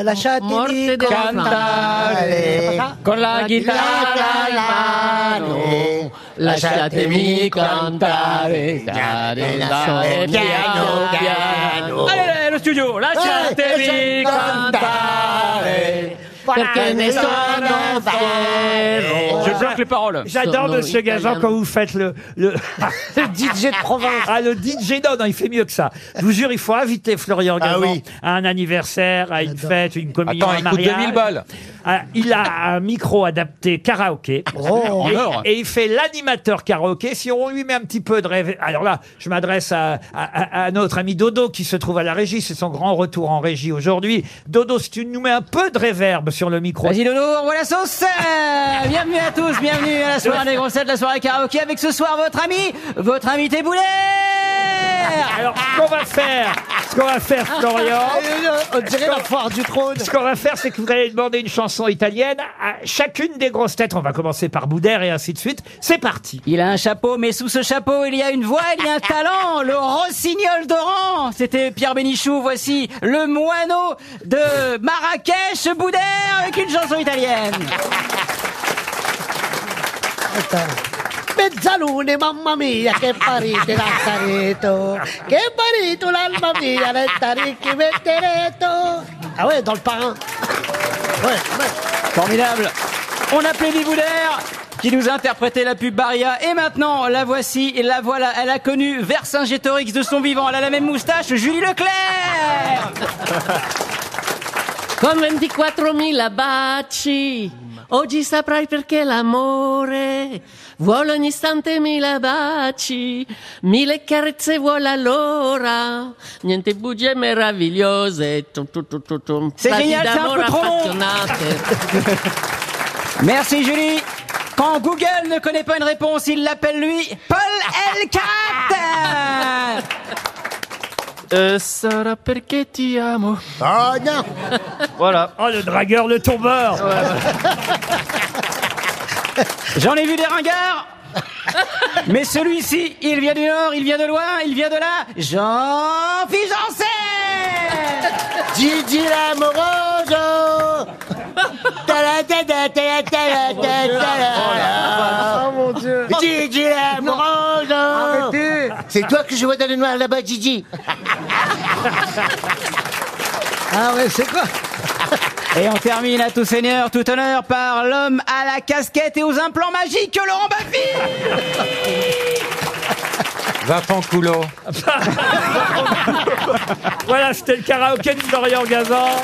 Lasciatemi cantare con la chitarra in mano. Lasciatemi cantare, dare, dare, piano piano. Allez, lo studio, lasciatemi cantare. Perché ne. Je bloque les paroles. J'adore Monsieur Gazan quand vous faites le, le, DJ de province. Ah, le DJ, non, non, il fait mieux que ça. Je vous jure, il faut inviter Florian Gazan oui. à un anniversaire, à une fête, une communion, Attends, un il coûte mariage. 2000 balles. Ah, il a un micro adapté karaoké. Et, or. et il fait l'animateur karaoké. Si on lui met un petit peu de rêve. Alors là, je m'adresse à, à- à notre ami Dodo qui se trouve à la régie. C'est son grand retour en régie aujourd'hui. Dodo, si tu nous mets un peu de réverb sur le micro. Vas-y Dodo, on voit la sauce Bienvenue à tous, bienvenue à la soirée des grossettes, la soirée karaoké avec ce soir votre ami, votre invité Boulet. Alors, qu'on va faire, qu'on va faire, Florian. On dirait la foire du trône. Ce qu'on va faire, c'est que vous allez demander une chanson italienne à chacune des grosses têtes. On va commencer par Boudère et ainsi de suite. C'est parti. Il a un chapeau, mais sous ce chapeau, il y a une voix, il y a un talent, le rossignol d'Oran C'était Pierre Bénichou, voici le moineau de Marrakech, Boudère, avec une chanson italienne Mezzalune, mamma mia, che parite l'altaretto. Che parito l'alma mia, resta ricchi metteretto. Ah ouais, dans le parrain. Ouais, ouais. Formidable On applaudit Boudère qui nous a interprété la pub Baria. Et maintenant, la voici, et la voilà. Elle a connu Vercingétorix de son vivant. Elle a la même moustache, Julie Leclerc Con 24.000 baci, oggi saprai perché l'amore vuole ogni istante mille baci, mille carezze vuole allora, niente bugie meravigliose. C'est génial, c'est un peu trop long. Merci Julie. Quand Google ne connaît pas une réponse, il l'appelle lui Paul Elkarat Euh, sarà perché ti amo. Oh non Voilà. Oh, le dragueur, le tombeur. J'en ai vu des ringards mais celui-ci, il vient du Nord, il vient de loin, il vient de là. Jean-Philippe Janssen Gigi l'amoroso ta-la. Oh mon dieu. Gigi l'amoroso C'est toi que je vois dans le noir là-bas, Gigi Ah ouais, c'est quoi Et on termine à tout seigneur, tout honneur par l'homme à la casquette et aux implants magiques, Laurent Baffy Va Fanculo. Voilà, c'était le karaoké de Florian Gazan.